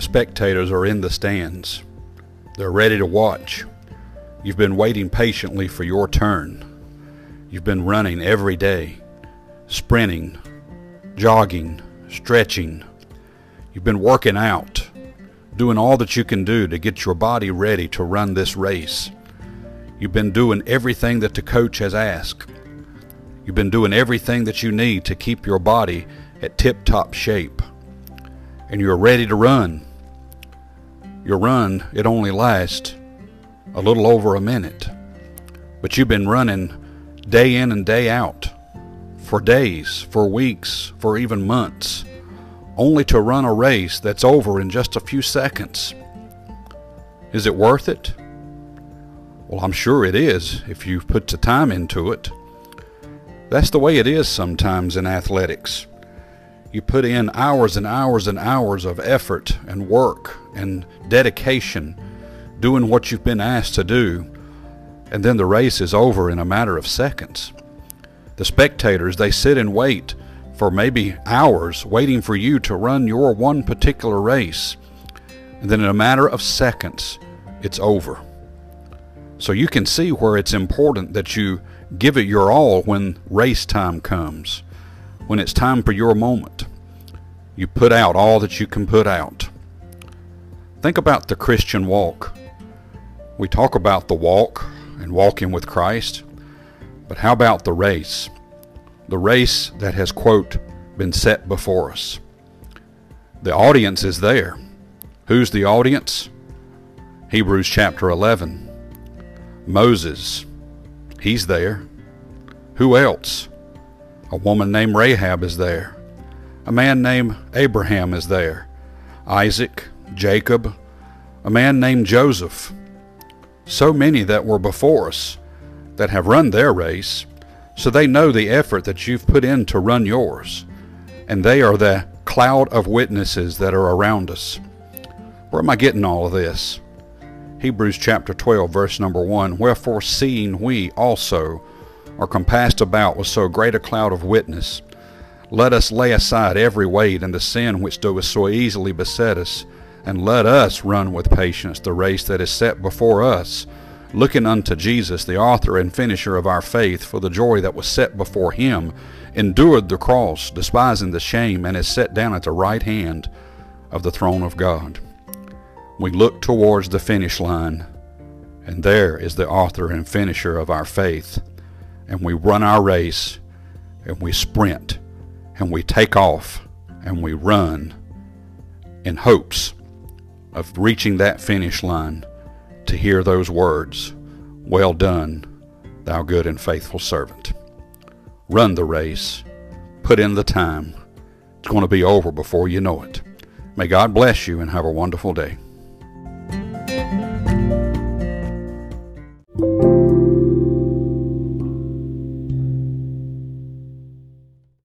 The spectators are in the stands. They're ready to watch. You've been waiting patiently for your turn. You've been running every day, sprinting, jogging, stretching. You've been working out, doing all that you can do to get your body ready to run this race. You've been doing everything that the coach has asked. You've been doing everything that you need to keep your body at tip top shape. And you're ready to run. Your run, it only lasts a little over a minute. But you've been running day in and day out for days, for weeks, for even months, only to run a race that's over in just a few seconds. Is it worth it? Well, I'm sure it is if you put the time into it. That's the way it is sometimes in athletics. You put in hours and hours and hours of effort and work and dedication doing what you've been asked to do, and then the race is over in a matter of seconds. The spectators, they sit and wait for maybe hours waiting for you to run your one particular race. And then in a matter of seconds, it's over. So you can see where it's important that you give it your all when race time comes. When it's time for your moment, you put out all that you can put out. Think about the Christian walk. We talk about the walk and walking with Christ, but how about the race? The race that has, quote, been set before us. The audience is there. Who's the audience? Hebrews chapter 11. Moses, he's there. Who else? A woman named Rahab is there. A man named Abraham is there. Isaac, Jacob, a man named Joseph so many that were before us that have run their race, so they know the effort that you've put in to run yours, and they are the cloud of witnesses that are around us. Where am I getting all of this? Hebrews chapter 12, verse number 1 Wherefore, seeing we also are compassed about with so great a cloud of witness, let us lay aside every weight and the sin which doeth so easily beset us and let us run with patience the race that is set before us, looking unto Jesus, the author and finisher of our faith, for the joy that was set before him, endured the cross, despising the shame, and is set down at the right hand of the throne of God. We look towards the finish line, and there is the author and finisher of our faith. And we run our race, and we sprint, and we take off, and we run in hopes of reaching that finish line to hear those words, Well done, thou good and faithful servant. Run the race, put in the time. It's going to be over before you know it. May God bless you and have a wonderful day.